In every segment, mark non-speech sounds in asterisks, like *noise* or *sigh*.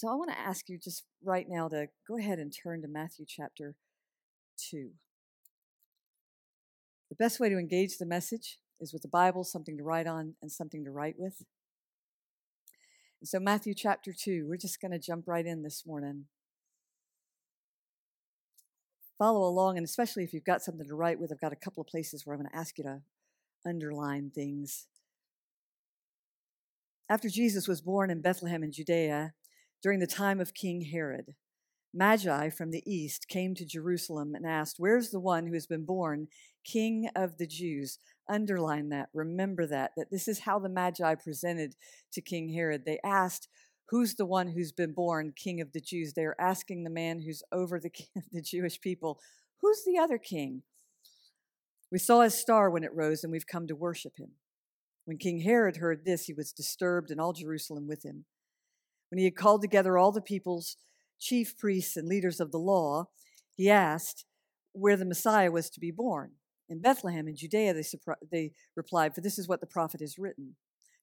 So I want to ask you just right now to go ahead and turn to Matthew chapter 2. The best way to engage the message is with the Bible, something to write on and something to write with. And so, Matthew chapter 2, we're just going to jump right in this morning. Follow along, and especially if you've got something to write with, I've got a couple of places where I'm going to ask you to underline things. After Jesus was born in Bethlehem in Judea during the time of King Herod, Magi from the east came to Jerusalem and asked, Where's the one who has been born King of the Jews? Underline that, remember that, that this is how the Magi presented to King Herod. They asked, Who's the one who's been born King of the Jews? They are asking the man who's over the, *laughs* the Jewish people, Who's the other king? We saw his star when it rose, and we've come to worship him. When King Herod heard this, he was disturbed, and all Jerusalem with him. When he had called together all the people's chief priests and leaders of the law, he asked where the Messiah was to be born. In Bethlehem in Judea, they, they replied, For this is what the prophet has written.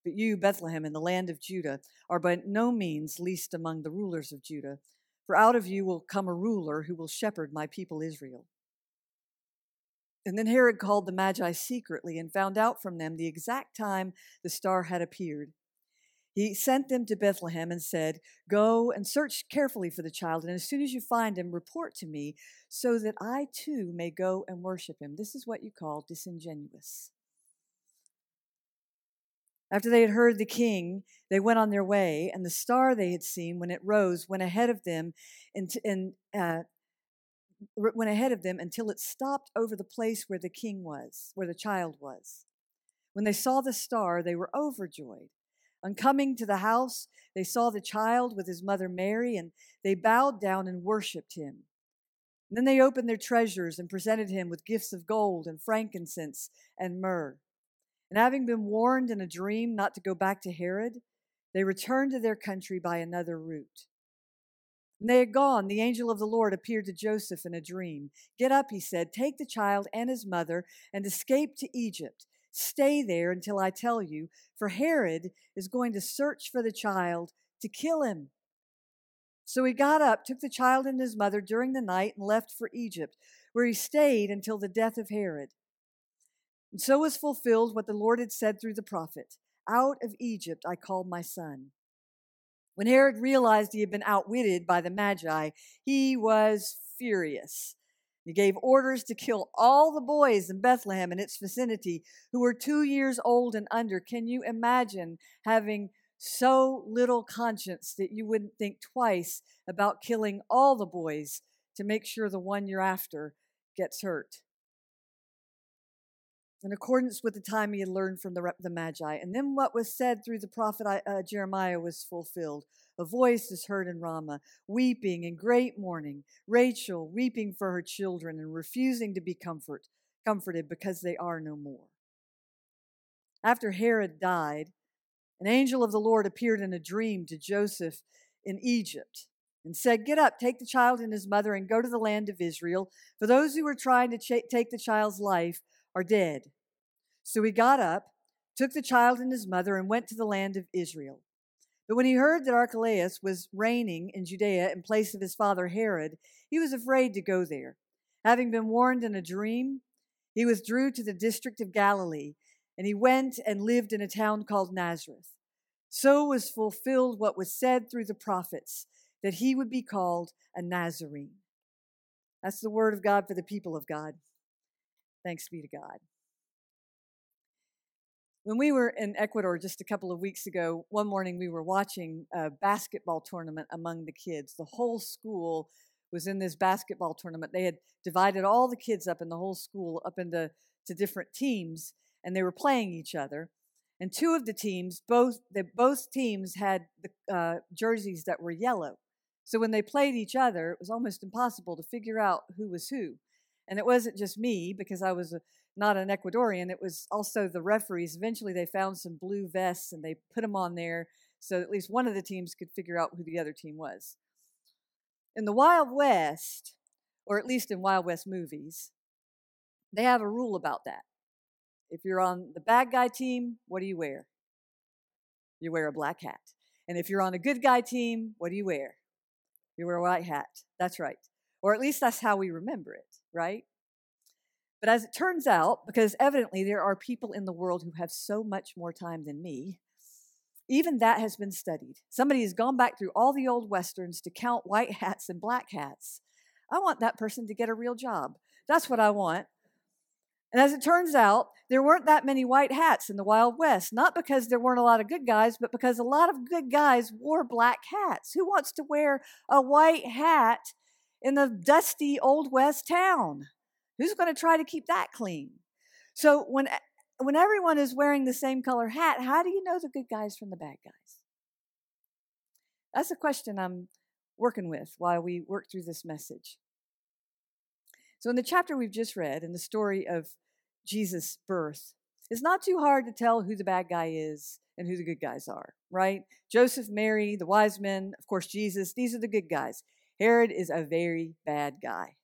But you, Bethlehem, in the land of Judah, are by no means least among the rulers of Judah, for out of you will come a ruler who will shepherd my people Israel. And then Herod called the Magi secretly and found out from them the exact time the star had appeared. He sent them to Bethlehem and said, Go and search carefully for the child, and as soon as you find him, report to me, so that I too may go and worship him. This is what you call disingenuous. After they had heard the king, they went on their way, and the star they had seen when it rose went ahead of them, and, and uh, went ahead of them until it stopped over the place where the king was, where the child was. When they saw the star, they were overjoyed. On coming to the house, they saw the child with his mother Mary, and they bowed down and worshipped him. And then they opened their treasures and presented him with gifts of gold and frankincense and myrrh. And having been warned in a dream not to go back to Herod, they returned to their country by another route. When they had gone, the angel of the Lord appeared to Joseph in a dream. Get up, he said, take the child and his mother and escape to Egypt Stay there until I tell you, for Herod is going to search for the child to kill him. So he got up, took the child and his mother during the night, and left for Egypt, where he stayed until the death of Herod. And so was fulfilled what the Lord had said through the prophet Out of Egypt I called my son. When Herod realized he had been outwitted by the Magi, he was furious. He gave orders to kill all the boys in Bethlehem and its vicinity who were two years old and under. Can you imagine having so little conscience that you wouldn't think twice about killing all the boys to make sure the one you're after gets hurt? In accordance with the time he had learned from the, the Magi. And then what was said through the prophet uh, Jeremiah was fulfilled. A voice is heard in Ramah, weeping in great mourning, Rachel weeping for her children and refusing to be comfort, comforted because they are no more. After Herod died, an angel of the Lord appeared in a dream to Joseph in Egypt and said, Get up, take the child and his mother, and go to the land of Israel. For those who were trying to ch- take the child's life are dead. So he got up, took the child and his mother, and went to the land of Israel. But when he heard that Archelaus was reigning in Judea in place of his father Herod, he was afraid to go there. Having been warned in a dream, he withdrew to the district of Galilee, and he went and lived in a town called Nazareth. So was fulfilled what was said through the prophets, that he would be called a Nazarene. That's the word of God for the people of God. Thanks be to God. When we were in Ecuador just a couple of weeks ago, one morning we were watching a basketball tournament among the kids. The whole school was in this basketball tournament. They had divided all the kids up in the whole school up into to different teams, and they were playing each other. And two of the teams, both the, both teams had the uh, jerseys that were yellow. So when they played each other, it was almost impossible to figure out who was who. And it wasn't just me because I was a, not an Ecuadorian, it was also the referees. Eventually, they found some blue vests and they put them on there so at least one of the teams could figure out who the other team was. In the Wild West, or at least in Wild West movies, they have a rule about that. If you're on the bad guy team, what do you wear? You wear a black hat. And if you're on a good guy team, what do you wear? You wear a white hat. That's right. Or at least that's how we remember it, right? But as it turns out, because evidently there are people in the world who have so much more time than me, even that has been studied. Somebody has gone back through all the old westerns to count white hats and black hats. I want that person to get a real job. That's what I want. And as it turns out, there weren't that many white hats in the Wild West, not because there weren't a lot of good guys, but because a lot of good guys wore black hats. Who wants to wear a white hat in the dusty Old West town? Who's going to try to keep that clean? So when when everyone is wearing the same color hat, how do you know the good guys from the bad guys? That's a question I'm working with while we work through this message. So, in the chapter we've just read, in the story of Jesus' birth, it's not too hard to tell who the bad guy is and who the good guys are, right? Joseph, Mary, the wise men, of course, Jesus, these are the good guys. Herod is a very bad guy.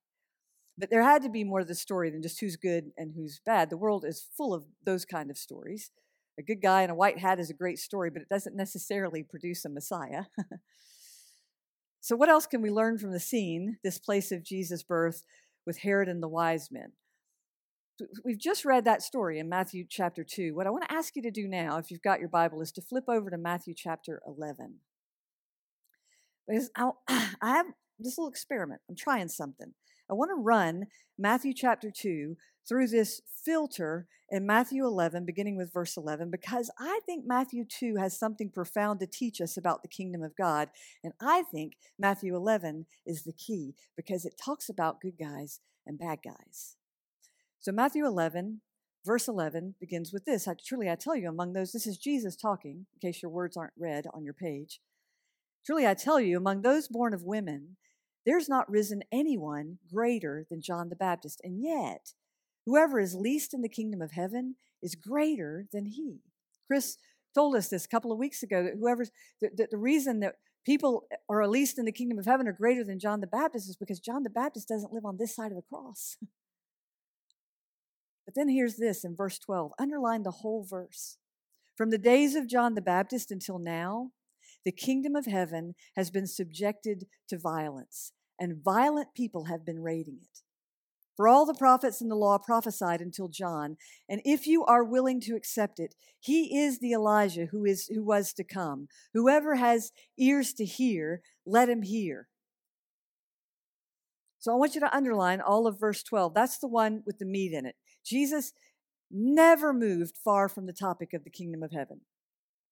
But there had to be more to the story than just who's good and who's bad. The world is full of those kind of stories. A good guy in a white hat is a great story, but it doesn't necessarily produce a Messiah. *laughs* so, what else can we learn from the scene, this place of Jesus' birth with Herod and the wise men? We've just read that story in Matthew chapter 2. What I want to ask you to do now, if you've got your Bible, is to flip over to Matthew chapter 11. Because I'll, *clears throat* I have this little experiment. I'm trying something. I want to run Matthew chapter 2 through this filter in Matthew 11, beginning with verse 11, because I think Matthew 2 has something profound to teach us about the kingdom of God. And I think Matthew 11 is the key because it talks about good guys and bad guys. So, Matthew 11, verse 11 begins with this I, Truly, I tell you, among those, this is Jesus talking, in case your words aren't read on your page. Truly, I tell you, among those born of women, there's not risen anyone greater than John the Baptist. And yet, whoever is least in the kingdom of heaven is greater than he. Chris told us this a couple of weeks ago that whoever's that, the reason that people are least in the kingdom of heaven are greater than John the Baptist is because John the Baptist doesn't live on this side of the cross. *laughs* but then here's this in verse 12. Underline the whole verse. From the days of John the Baptist until now, the kingdom of heaven has been subjected to violence, and violent people have been raiding it. For all the prophets and the law prophesied until John, and if you are willing to accept it, he is the Elijah who is who was to come. Whoever has ears to hear, let him hear. So I want you to underline all of verse 12. That's the one with the meat in it. Jesus never moved far from the topic of the kingdom of heaven.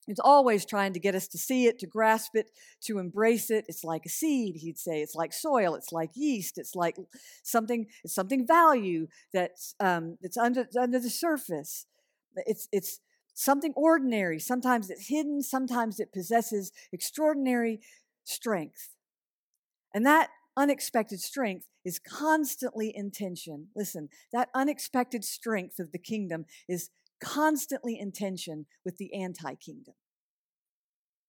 It's always trying to get us to see it, to grasp it, to embrace it. It's like a seed, he'd say. It's like soil. It's like yeast. It's like something. It's something value that's um, that's under under the surface. It's it's something ordinary. Sometimes it's hidden. Sometimes it possesses extraordinary strength, and that unexpected strength is constantly in tension. Listen, that unexpected strength of the kingdom is constantly in tension with the anti kingdom.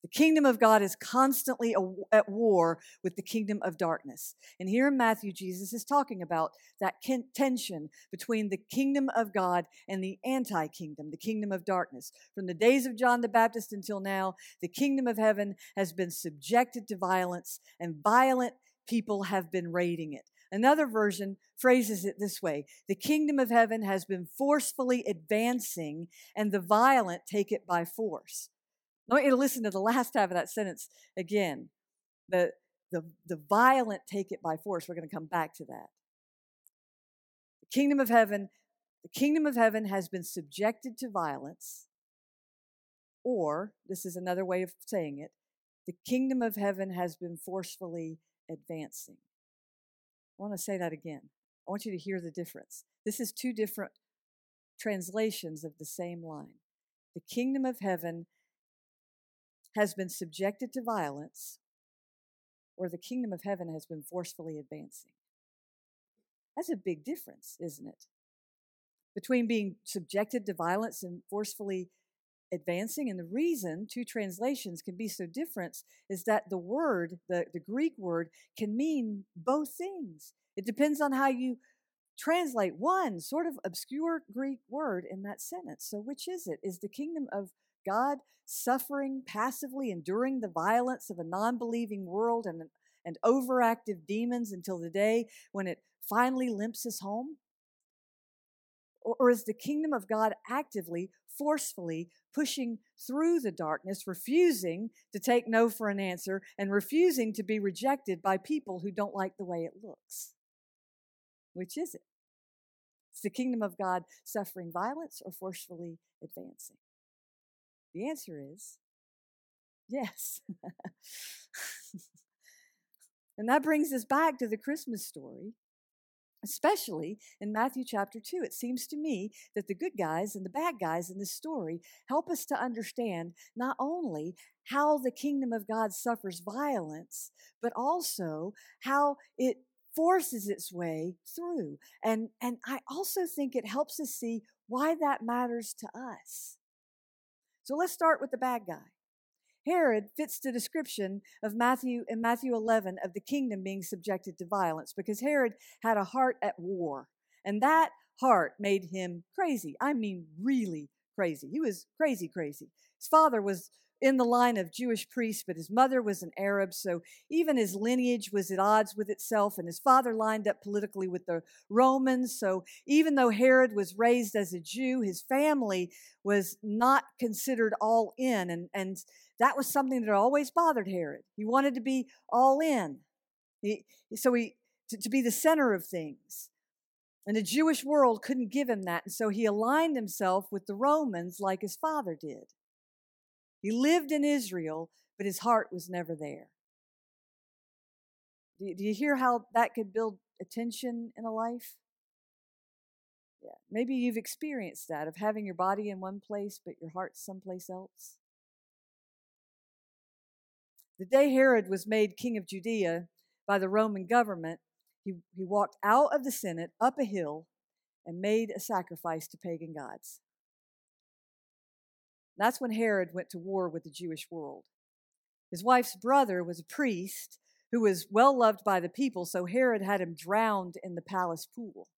The kingdom of God is constantly at war with the kingdom of darkness. And here in Matthew, Jesus is talking about that tension between the kingdom of God and the anti kingdom, the kingdom of darkness. From the days of John the Baptist until now, the kingdom of heaven has been subjected to violence, and violent people have been raiding it. Another version phrases it this way The kingdom of heaven has been forcefully advancing, and the violent take it by force. I want you to listen to the *laughs* last half of that sentence again. The, the, the violent take it by force. We're going to come back to that. The kingdom of heaven, the kingdom of heaven has been subjected to violence, or this is another way of saying it, the kingdom of heaven has been forcefully advancing. Want to say that again. I want you to hear the difference. This is two different translations of the same line. The kingdom of heaven has been subjected to violence, or the kingdom of heaven has been forcefully advancing. That's a big difference, isn't it? Between being subjected to violence and forcefully advancing. And the reason two translations can be so different is that the word, the, the Greek word, can mean both things. It depends on how you translate one sort of obscure Greek word in that sentence. So, which is it? Is the kingdom of God suffering, passively enduring the violence of a non believing world and, and overactive demons until the day when it finally limps us home? Or, or is the kingdom of God actively, forcefully pushing through the darkness, refusing to take no for an answer, and refusing to be rejected by people who don't like the way it looks? Which is it? It's the kingdom of God suffering violence or forcefully advancing? The answer is yes. *laughs* and that brings us back to the Christmas story especially in Matthew chapter 2. It seems to me that the good guys and the bad guys in this story help us to understand not only how the kingdom of God suffers violence, but also how it forces its way through. And, and I also think it helps us see why that matters to us. So let's start with the bad guy. Herod fits the description of Matthew in Matthew 11 of the kingdom being subjected to violence because Herod had a heart at war. And that heart made him crazy. I mean, really crazy. He was crazy, crazy. His father was in the line of Jewish priests, but his mother was an Arab, so even his lineage was at odds with itself, and his father lined up politically with the Romans. So even though Herod was raised as a Jew, his family was not considered all in, and, and that was something that always bothered Herod. He wanted to be all in. He, so he to, to be the center of things. And the Jewish world couldn't give him that, and so he aligned himself with the Romans like his father did. He lived in Israel, but his heart was never there. Do you, do you hear how that could build attention in a life? Yeah, maybe you've experienced that of having your body in one place, but your heart someplace else. The day Herod was made king of Judea by the Roman government, he, he walked out of the Senate up a hill and made a sacrifice to pagan gods. That's when Herod went to war with the Jewish world. His wife's brother was a priest who was well loved by the people, so Herod had him drowned in the palace pool.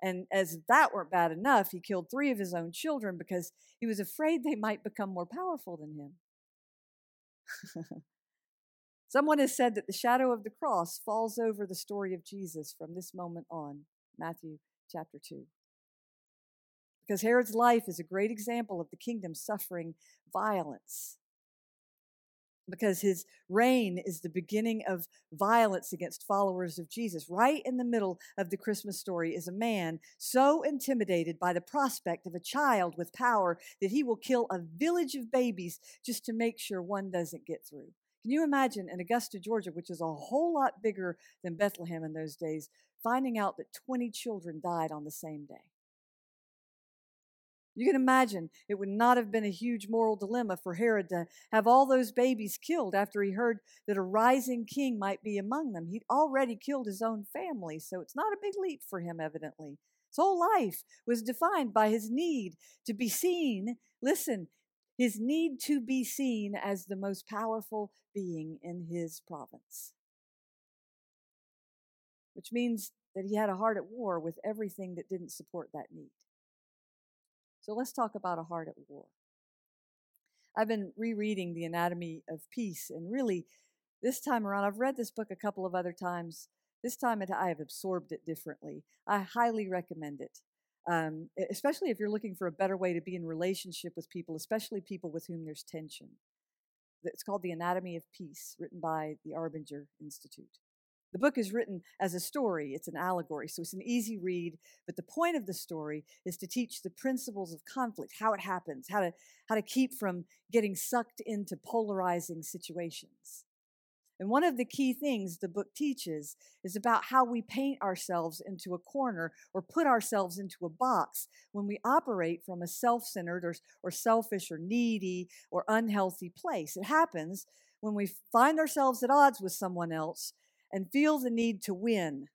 And as that weren't bad enough, he killed three of his own children because he was afraid they might become more powerful than him. *laughs* Someone has said that the shadow of the cross falls over the story of Jesus from this moment on, Matthew chapter 2 because Herod's life is a great example of the kingdom suffering violence. Because his reign is the beginning of violence against followers of Jesus. Right in the middle of the Christmas story is a man so intimidated by the prospect of a child with power that he will kill a village of babies just to make sure one doesn't get through. Can you imagine in Augusta, Georgia, which is a whole lot bigger than Bethlehem in those days, finding out that 20 children died on the same day? You can imagine it would not have been a huge moral dilemma for Herod to have all those babies killed after he heard that a rising king might be among them. He'd already killed his own family, so it's not a big leap for him, evidently. His whole life was defined by his need to be seen. Listen, his need to be seen as the most powerful being in his province. Which means that he had a heart at war with everything that didn't support that need. So let's talk about a heart at war. I've been rereading The Anatomy of Peace, and really, this time around, I've read this book a couple of other times. This time, I have absorbed it differently. I highly recommend it, um, especially if you're looking for a better way to be in relationship with people, especially people with whom there's tension. It's called The Anatomy of Peace, written by the Arbinger Institute. The book is written as a story, it's an allegory, so it's an easy read. But the point of the story is to teach the principles of conflict, how it happens, how to, how to keep from getting sucked into polarizing situations. And one of the key things the book teaches is about how we paint ourselves into a corner or put ourselves into a box when we operate from a self centered or, or selfish or needy or unhealthy place. It happens when we find ourselves at odds with someone else and feel the need to win.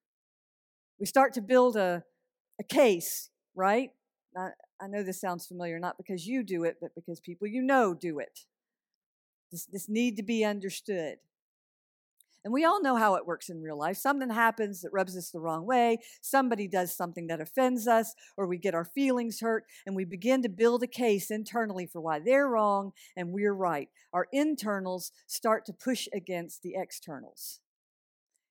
We start to build a, a case, right? I, I know this sounds familiar, not because you do it, but because people you know do it. This, this need to be understood. And we all know how it works in real life. Something happens that rubs us the wrong way. Somebody does something that offends us, or we get our feelings hurt, and we begin to build a case internally for why they're wrong and we're right. Our internals start to push against the externals.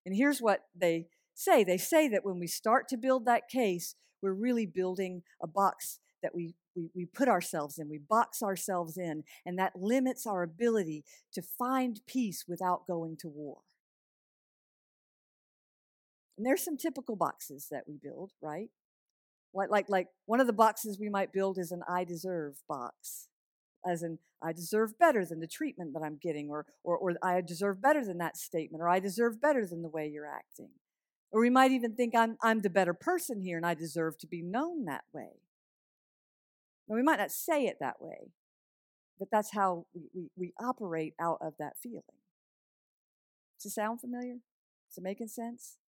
And here's what they say they say that when we start to build that case, we're really building a box that we we, we put ourselves in, we box ourselves in, and that limits our ability to find peace without going to war. And there's some typical boxes that we build, right? Like, like, like one of the boxes we might build is an I deserve box, as in I deserve better than the treatment that I'm getting, or, or, or I deserve better than that statement, or I deserve better than the way you're acting. Or we might even think I'm, I'm the better person here and I deserve to be known that way. Now, we might not say it that way, but that's how we, we, we operate out of that feeling. Does it sound familiar? Is it making sense?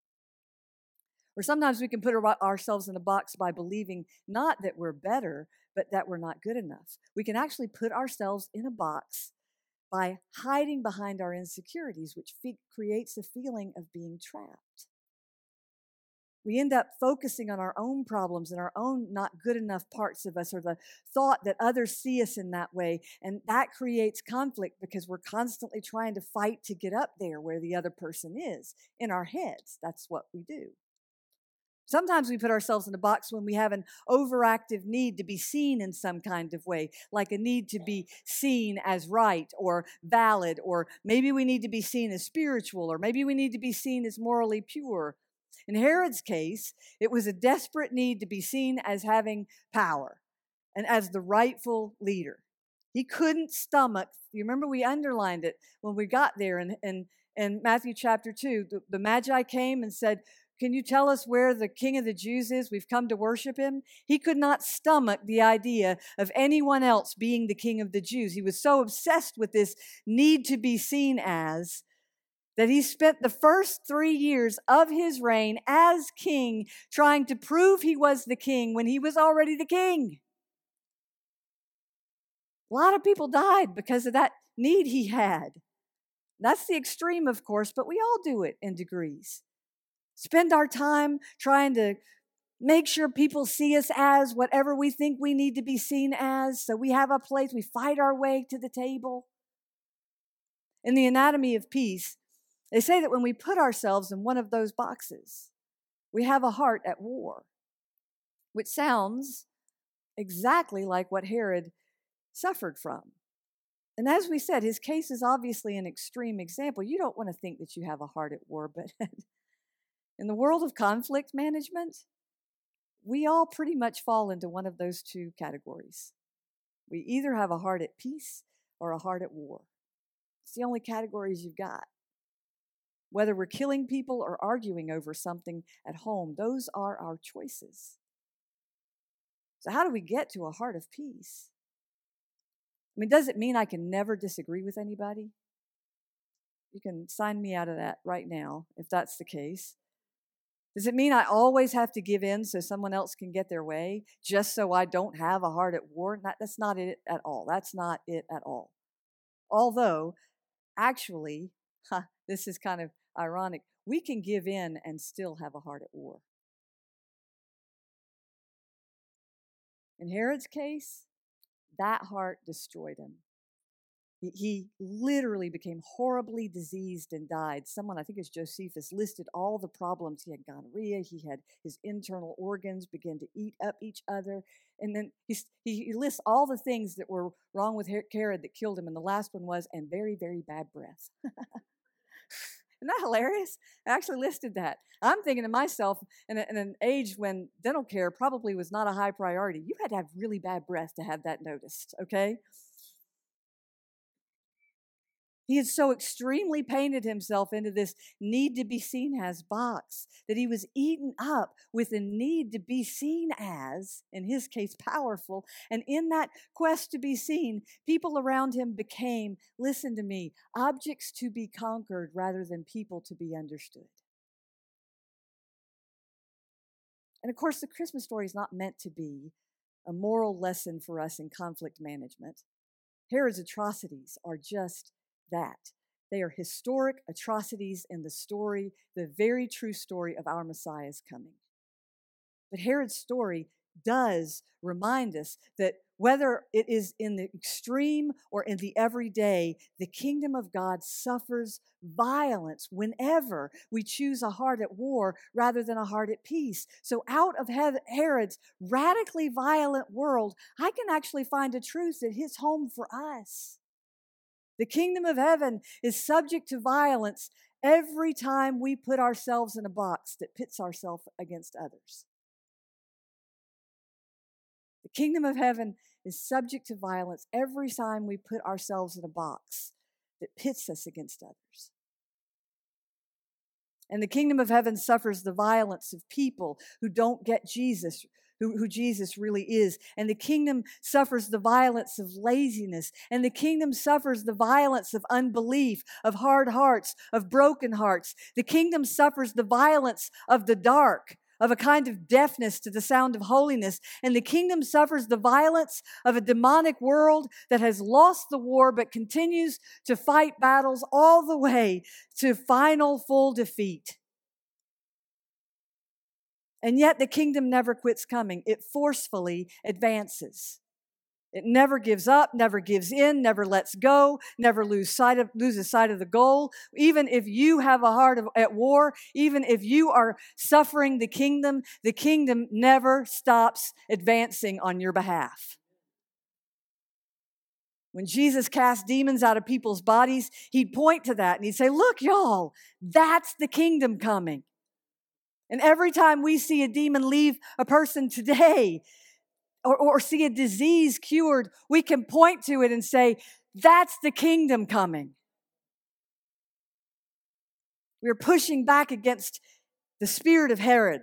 Or sometimes we can put ourselves in a box by believing not that we're better, but that we're not good enough. We can actually put ourselves in a box by hiding behind our insecurities, which fe- creates a feeling of being trapped we end up focusing on our own problems and our own not good enough parts of us or the thought that others see us in that way. And that creates conflict because we're constantly trying to fight to get up there where the other person is in our heads. That's what we do. Sometimes we put ourselves in a box when we have an overactive need to be seen in some kind of way, like a need to be seen as right or valid, or maybe we need to be seen as spiritual, or maybe we need to be seen as morally pure. In Herod's case, it was a desperate need to be seen as having power and as the rightful leader. He couldn't stomach, you remember we underlined it when we got there in, in, in Matthew chapter 2. The, the Magi came and said, Can you tell us where the King of the Jews is? We've come to worship him. He could not stomach the idea of anyone else being the King of the Jews. He was so obsessed with this need to be seen as that he spent the first three years of his reign as king trying to prove he was the king when he was already the king. A lot of people died because of that need he had. That's the extreme, of course, but we all do it in degrees. Spend our time trying to make sure people see us as whatever we think we need to be seen as, so we have a place, we fight our way to the table. In the anatomy of peace, they say that when we put ourselves in one of those boxes, we have a heart at war, which sounds exactly like what Herod suffered from. And as we said, his case is obviously an extreme example. You don't want to think that you have a heart at war, but *laughs* in the world of conflict management, we all pretty much fall into one of those two categories. We either have a heart at peace or a heart at war. It's the only categories you've got. Whether we're killing people or arguing over something at home, those are our choices. So, how do we get to a heart of peace? I mean, does it mean I can never disagree with anybody? You can sign me out of that right now if that's the case. Does it mean I always have to give in so someone else can get their way just so I don't have a heart at war? that's not it at all. That's not it at all. Although, actually, huh, this is kind of ironic. We can give in and still have a heart at war. In Herod's case, that heart destroyed him. He literally became horribly diseased and died. Someone, I think it's Josephus, listed all the problems. He had gonorrhea, he had his internal organs begin to eat up each other. And then he, he lists all the things that were wrong with Herod that killed him. And the last one was, and very, very bad breath. *laughs* Isn't that hilarious? I actually listed that. I'm thinking to myself, in, a, in, an age when dental care probably was not a high priority, you had to have really bad breath to have that noticed, okay? He had so extremely painted himself into this need to be seen as box that he was eaten up with a need to be seen as, in his case, powerful. And in that quest to be seen, people around him became, listen to me, objects to be conquered rather than people to be understood. And of course, the Christmas story is not meant to be a moral lesson for us in conflict management. Herod's atrocities are just that. They are historic atrocities in the story, the very true story of our Messiah's coming. But Herod's story does remind us that whether it is in the extreme or in the everyday, the kingdom of God suffers violence whenever we choose a heart at war rather than a heart at peace. So, out of Herod's radically violent world, I can actually find a truth that hits home for us. The kingdom of heaven is subject to violence every time we put ourselves in a box that pits ourselves against others. The kingdom of heaven is subject to violence every time we put ourselves in a box that pits us against others. And the kingdom of heaven suffers the violence of people who don't get Jesus who, who Jesus really is. And the kingdom suffers the violence of laziness. And the kingdom suffers the violence of unbelief, of hard hearts, of broken hearts. The kingdom suffers the violence of the dark of a kind of deafness to the sound of holiness. And the kingdom suffers the violence of a demonic world that has lost the war but continues to fight battles all the way to final full defeat. And yet the kingdom never quits coming, it forcefully advances. It never gives up, never gives in, never lets go, never lose sight of, loses sight of the goal. Even if you have a heart of, at war, even if you are suffering the kingdom, the kingdom never stops advancing on your behalf. When Jesus cast demons out of people's bodies, he'd point to that and he'd say, Look, y'all, that's the kingdom coming. And every time we see a demon leave a person today or, or see a disease cured, we can point to it and say, that's the kingdom coming. We're pushing back against the spirit of Herod.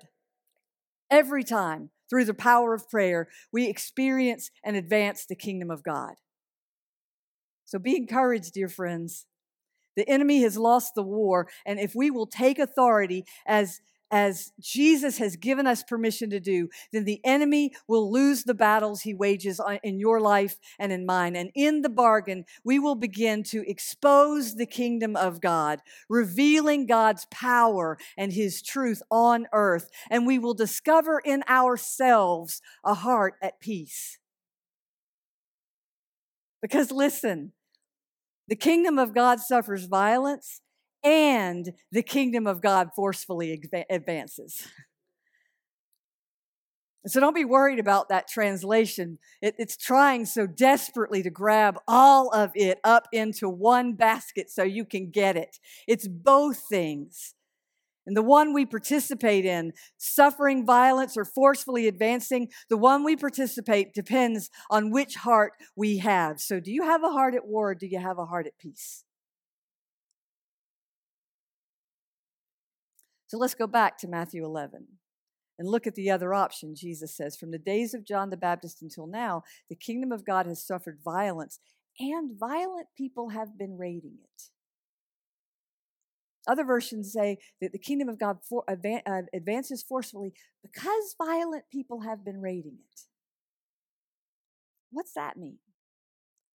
Every time, through the power of prayer, we experience and advance the kingdom of God. So be encouraged, dear friends. The enemy has lost the war, and if we will take authority as as Jesus has given us permission to do, then the enemy will lose the battles he wages in your life and in mine. And in the bargain, we will begin to expose the kingdom of God, revealing God's power and his truth on earth. And we will discover in ourselves a heart at peace. Because listen, the kingdom of God suffers violence and the kingdom of God forcefully advances. So don't be worried about that translation. It, it's trying so desperately to grab all of it up into one basket so you can get it. It's both things. And the one we participate in, suffering violence or forcefully advancing, the one we participate depends on which heart we have. So, do you have a heart at war do you have a heart at peace? So let's go back to Matthew 11 and look at the other option. Jesus says, From the days of John the Baptist until now, the kingdom of God has suffered violence, and violent people have been raiding it. Other versions say that the kingdom of God for, uh, advances forcefully because violent people have been raiding it. What's that mean?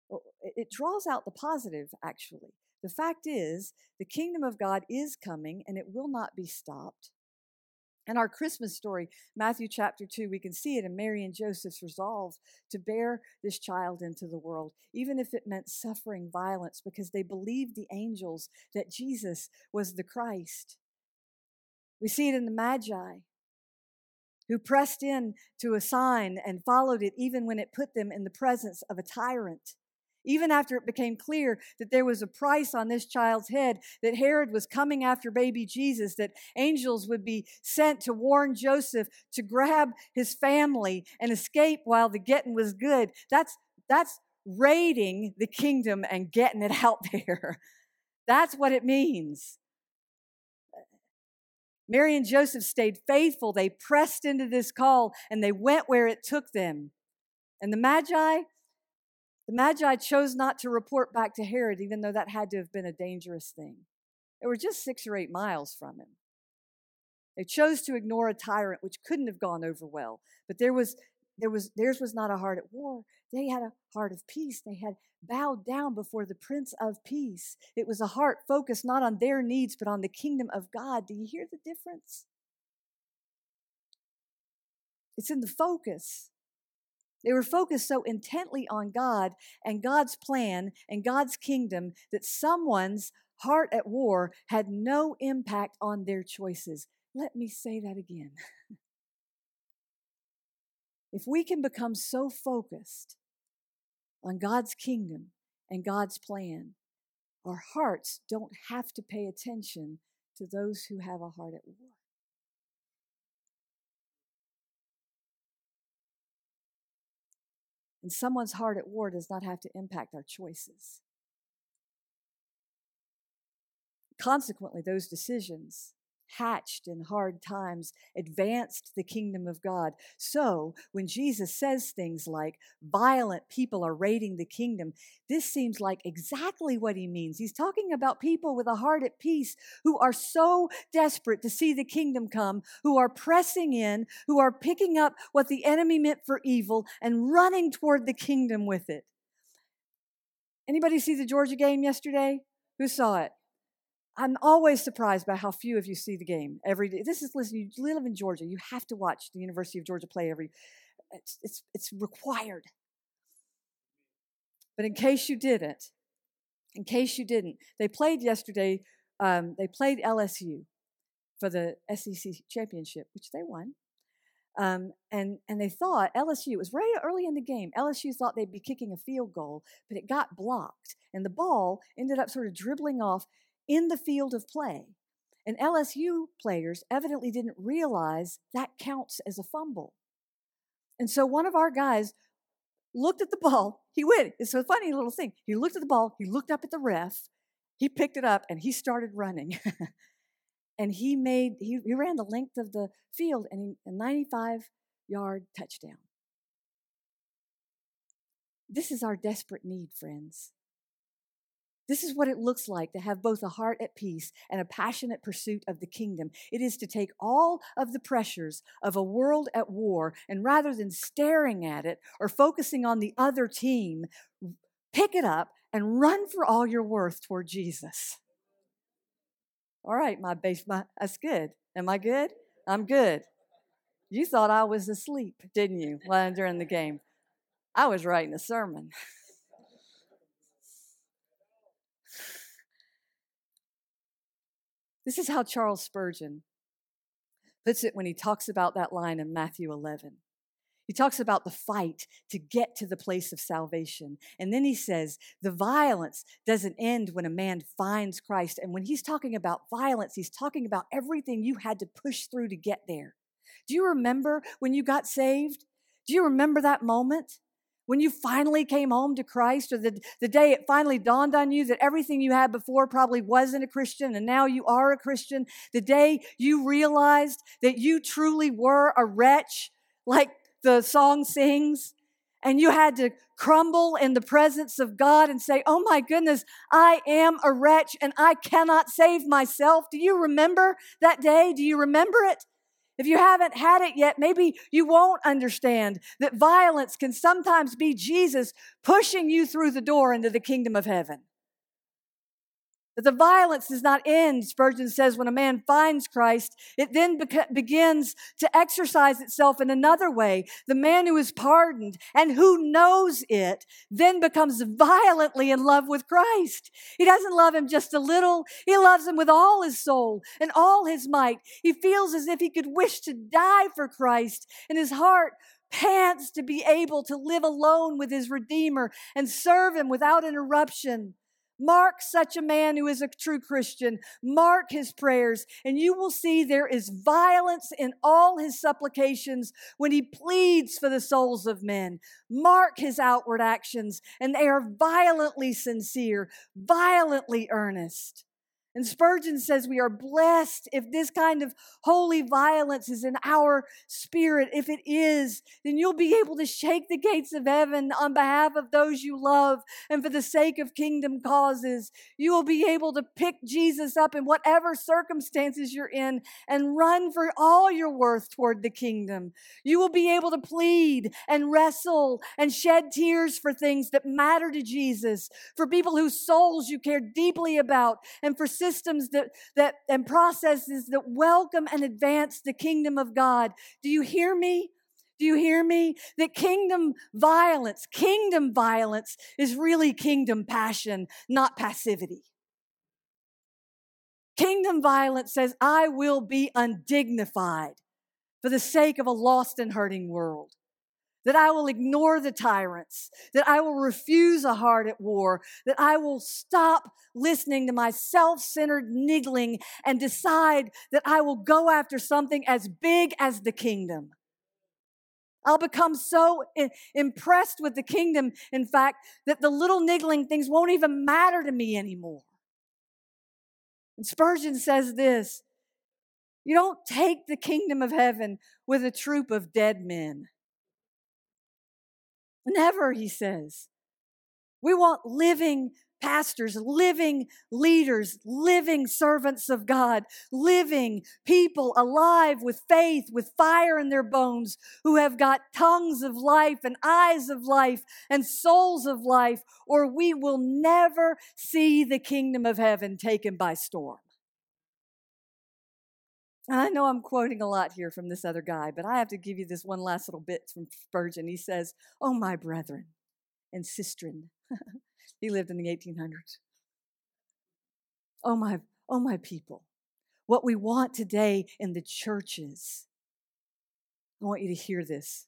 Well, it draws out the positive, actually. The fact is, the kingdom of God is coming and it will not be stopped. In our Christmas story, Matthew chapter 2, we can see it in Mary and Joseph's resolve to bear this child into the world, even if it meant suffering violence, because they believed the angels that Jesus was the Christ. We see it in the Magi, who pressed in to a sign and followed it even when it put them in the presence of a tyrant. Even after it became clear that there was a price on this child's head, that Herod was coming after baby Jesus, that angels would be sent to warn Joseph to grab his family and escape while the getting was good. That's, that's raiding the kingdom and getting it *laughs* out there. That's what it means. Mary and Joseph stayed faithful. They pressed into this call and they went where it took them. And the Magi, the Magi chose not to report back to Herod, even though that had to have been a dangerous thing. They were just six or eight miles from him. They chose to ignore a tyrant, which couldn't have gone over well. But there was, there was, theirs was not a heart at war. They had a heart of peace. They had bowed down before the Prince of Peace. It was a heart focused not on their needs, but on the kingdom of God. Do you hear the difference? It's in the focus. They were focused so intently on God and God's plan and God's kingdom that someone's heart at war had no impact on their choices. Let me say that again. *laughs* if we can become so focused on God's kingdom and God's plan, our hearts don't have to pay attention to those who have a heart at war. And someone's heart at war does not have to impact our choices. Consequently, those decisions hatched in hard times, advanced the kingdom of God. So, when Jesus says things like, violent people are raiding the kingdom, this seems like exactly what he means. He's talking about people with a heart at peace who are so desperate to see the kingdom come, who are pressing in, who are picking up what the enemy meant for evil and running toward the kingdom with it. Anybody see the Georgia game yesterday? Who saw it? I'm always surprised by how few of you see the game every day. This is listen. You live in Georgia. You have to watch the University of Georgia play every. It's it's it's required. But in case you didn't, in case you didn't, they played yesterday. Um, they played LSU for the SEC championship, which they won. Um, and and they thought LSU it was very early in the game. LSU thought they'd be kicking a field goal, but it got blocked, and the ball ended up sort of dribbling off in the field of play. And LSU players evidently didn't realize that counts as a fumble. And so one of our guys looked at the *laughs* ball. He went. It's a funny little thing. He looked at the ball, he looked up at the ref, he picked it up, and he started running. *laughs* and he made, he, he ran the length of the field and a 95 yard touchdown. This is our desperate need, friends. This is what it looks like to have both a heart at peace and a passionate pursuit of the kingdom. It is to take all of the pressures of a world at war and rather than staring at it or focusing on the other team, pick it up and run for all you're worth toward Jesus. All right, my base, my, that's good. Am I good? I'm good. You thought I was asleep, didn't you, during the game? I was writing a sermon. *laughs* This is how Charles Spurgeon puts it when he talks about that line in Matthew 11. He talks about the fight to get to the place of salvation. And then he says, the violence doesn't end when a man finds Christ. And when he's talking about violence, he's talking about everything you had to push through to get there. Do you remember when you got saved? Do you remember that moment? When you finally came home to Christ, or the, the day it finally dawned on you that everything you had before probably wasn't a Christian and now you are a Christian, the day you realized that you truly were a wretch, like the song sings, and you had to crumble in the presence of God and say, Oh my goodness, I am a wretch and I cannot save myself. Do you remember that day? Do you remember it? If you haven't had it yet, maybe you won't understand that violence can sometimes be Jesus pushing you through the door into the kingdom of heaven. That the violence does not end, Spurgeon says, when a man finds Christ. It then begins to exercise itself in another way. The man who is pardoned and who knows it then becomes violently in love with Christ. He doesn't love him just a little, he loves him with all his soul and all his might. He feels as if he could wish to die for Christ, and his heart pants to be able to live alone with his Redeemer and serve him without interruption. Mark such a man who is a true Christian. Mark his prayers, and you will see there is violence in all his supplications when he pleads for the souls of men. Mark his outward actions, and they are violently sincere, violently earnest. And Spurgeon says we are blessed if this kind of holy violence is in our spirit. If it is, then you'll be able to shake the gates of heaven on behalf of those you love and for the sake of kingdom causes. You will be able to pick Jesus up in whatever circumstances you're in and run for all your worth toward the kingdom. You will be able to plead and wrestle and shed tears for things that matter to Jesus, for people whose souls you care deeply about, and for systems that, that and processes that welcome and advance the kingdom of God. Do you hear me? Do you hear me? That kingdom violence, kingdom violence is really kingdom passion, not passivity. Kingdom violence says, I will be undignified for the sake of a lost and hurting world that I will ignore the tyrants, that I will refuse a heart at war, that I will stop listening to my self centered niggling and decide that I will go after something as big as the kingdom. I'll become so impressed with the kingdom, in fact, that the little niggling things won't even matter to me anymore. And Spurgeon says this you don't take the kingdom of heaven with a troop of dead men. Never, he says. We want living pastors, living leaders, living servants of God, living people alive with faith, with fire in their bones, who have got tongues of life and eyes of life and souls of life, or we will never see the kingdom of heaven taken by storm. I know I'm quoting a lot here from this other guy, but I have to give you this one last little bit from Spurgeon. He says, Oh, my brethren and sistren. *laughs* he lived in the 1800s. Oh, my, oh, my people. What we want today in the churches, I want you to hear this.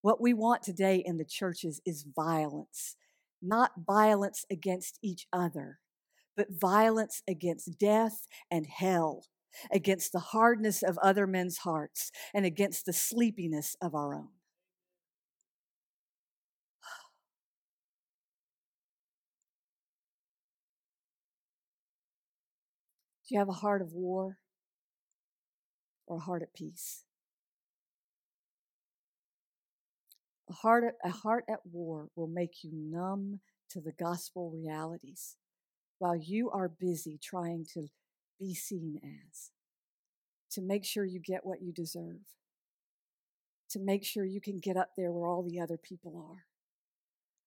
What we want today in the churches is violence, not violence against each other, but violence against death and hell against the hardness of other men's hearts and against the sleepiness of our own. Do you have a heart of war or a heart at peace? A heart, a heart at war will make you numb to the gospel realities while you are busy trying to be seen as, to make sure you get what you deserve, to make sure you can get up there where all the other people are.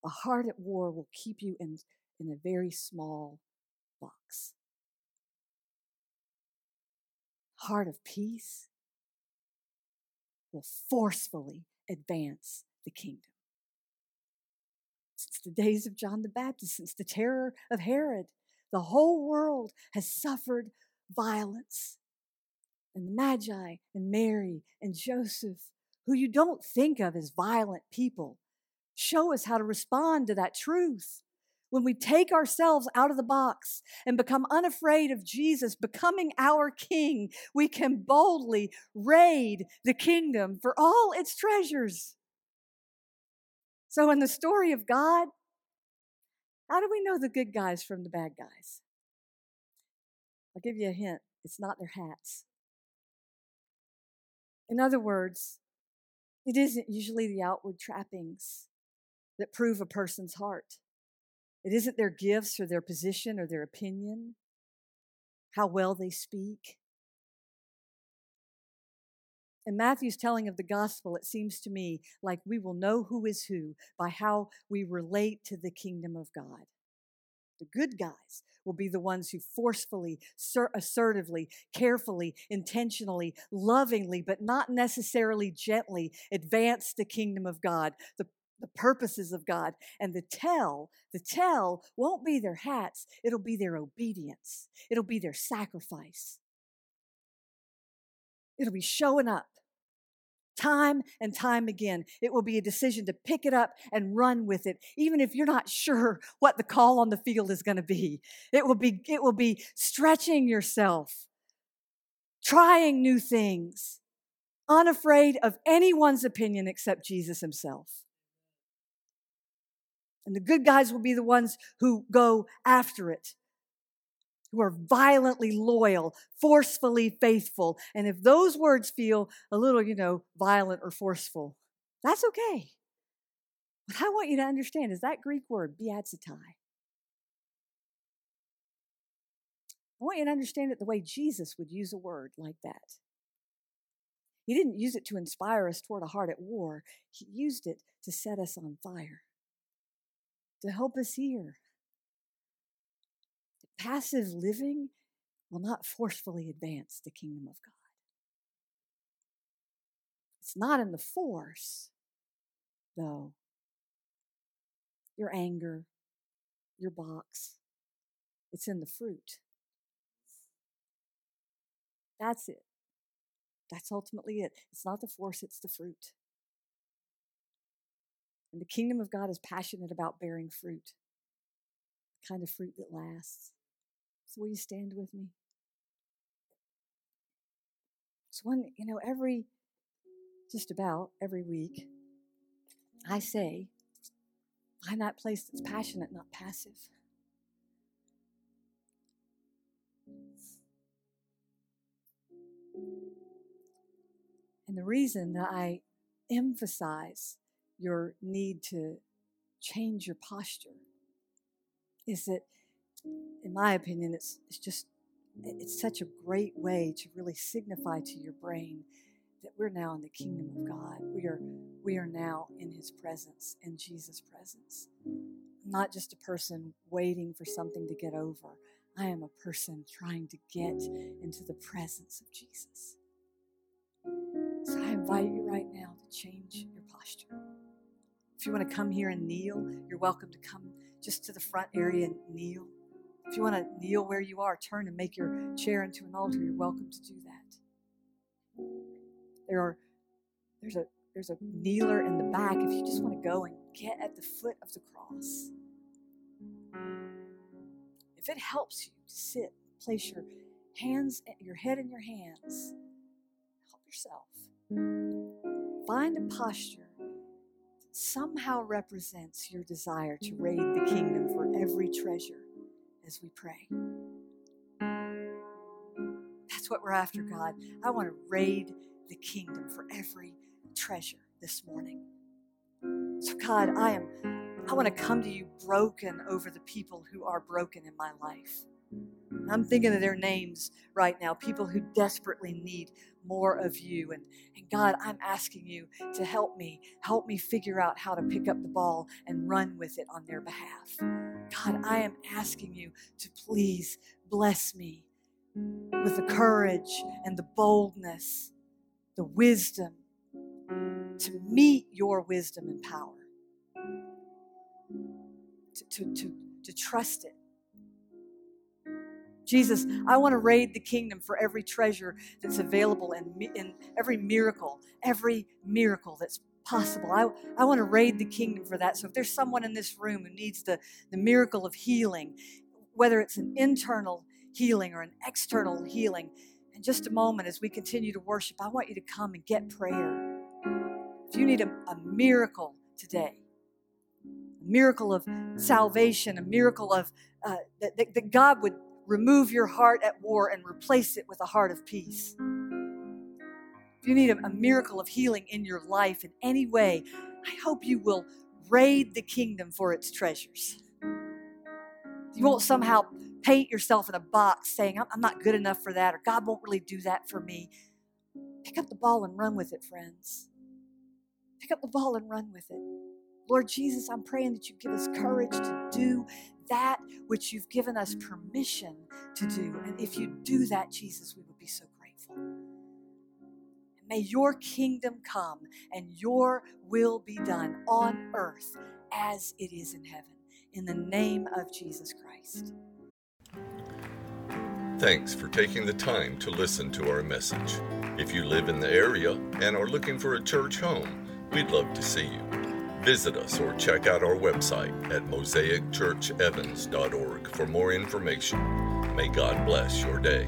A heart at war will keep you in, in a very small box. Heart of peace will forcefully advance the kingdom. Since the days of John the Baptist, since the terror of Herod, the whole world has suffered violence. And the Magi and Mary and Joseph, who you don't think of as violent people, show us how to respond to that truth. When we take ourselves out of the box and become unafraid of Jesus becoming our king, we can boldly raid the kingdom for all its treasures. So, in the story of God, how do we know the good guys from the bad guys? I'll give you a hint it's not their hats. In other words, it isn't usually the outward trappings that prove a person's heart. It isn't their gifts or their position or their opinion, how well they speak. In Matthew's telling of the gospel, it seems to me like we will know who is who by how we relate to the kingdom of God. The good guys will be the ones who forcefully, assertively, carefully, intentionally, lovingly, but not necessarily gently advance the kingdom of God, the, the purposes of God. And the tell, the tell won't be their hats, it'll be their obedience, it'll be their sacrifice. It'll be showing up time and time again. It will be a decision to pick it up and run with it, even if you're not *laughs* sure what the call on the field is going to be. It will be, it will be stretching yourself, trying new things, unafraid of anyone's opinion except Jesus himself. And the good guys will be the ones who go after it who are violently loyal, forcefully faithful. And if those words feel a little, you know, violent or forceful, that's okay. What I want you to understand is that Greek word, biazetai. I want you to understand it the way Jesus would use a word like that. He didn't use it to inspire us toward a heart at war, He used it to set us on fire, to help us hear, Passive living will not forcefully advance the kingdom of God. It's not in the force, though. Your anger, your box, it's in the fruit. That's it. That's ultimately it. It's not the force, it's the fruit. And the kingdom of God is passionate about bearing fruit, the kind of fruit that lasts. Will you stand with me? So one, you know, every just about every week, I say, find that place that's passionate, not passive. And the reason that I emphasize your need to change your posture is that in my opinion, it's, it's just, it's such a great way to really signify to your brain that we're now in the kingdom of God. We are, we are now in his presence, in Jesus' presence. I'm not just a person waiting for something to get over. I am a person trying to get into the presence of Jesus. So I invite you right now to change your posture. If you want to come here and kneel, you're welcome to come just to the front area and kneel. If you want to kneel where you are, turn and make your chair into an altar, you're welcome to do that. There are there's a there's a kneeler in the back if you just want to go and get at the foot of the cross. If it helps you to sit, place your hands eh, your head in your hands, help yourself. Find a posture that somehow represents your desire to raid the kingdom for every treasure as we pray. That's what we're after, God. I want to raid the kingdom for every treasure this morning. So, God, I am I want to come to you broken over the people who are broken in my life. I'm thinking of their names right now, people who desperately need more of you. And, and God, I'm asking you to help me, help me figure out how to pick up the ball and run with it on their behalf. God, I am asking you to please bless me with the courage and the boldness, the wisdom to meet your wisdom and power, to, to, to, to trust it Jesus, I want to raid the kingdom for every treasure that's available and, in every miracle, every miracle that's possible. I, I want to raid the kingdom for that. So if there's someone in this room who needs the, the miracle of healing, whether it's an internal healing or an external healing, in just a moment as we continue to worship, I want you to come and get prayer. If you need a, a miracle today, a miracle of salvation, a miracle of uh, that, that, that God would remove your heart at war and replace it with a heart of peace. If you need a, a miracle of healing in your life in any way, I hope you will raid the kingdom for its treasures. You won't somehow paint yourself in a box saying, I'm not good enough for that, or God won't really do that for me. Pick up the ball and run with it, friends. Pick up the ball and run with it. Lord Jesus, I'm praying that you give us courage to do that which you've given us permission to do. And if you do that, Jesus, we will be so grateful. May your kingdom come and your will be done on earth as it is in heaven. In the name of Jesus Christ. Thanks for taking the time to listen to our message. If you live in the area and are looking for a church home, we'd love to see you. Visit us or check out our website at mosaicchurchevans.org for more information. May God bless your day.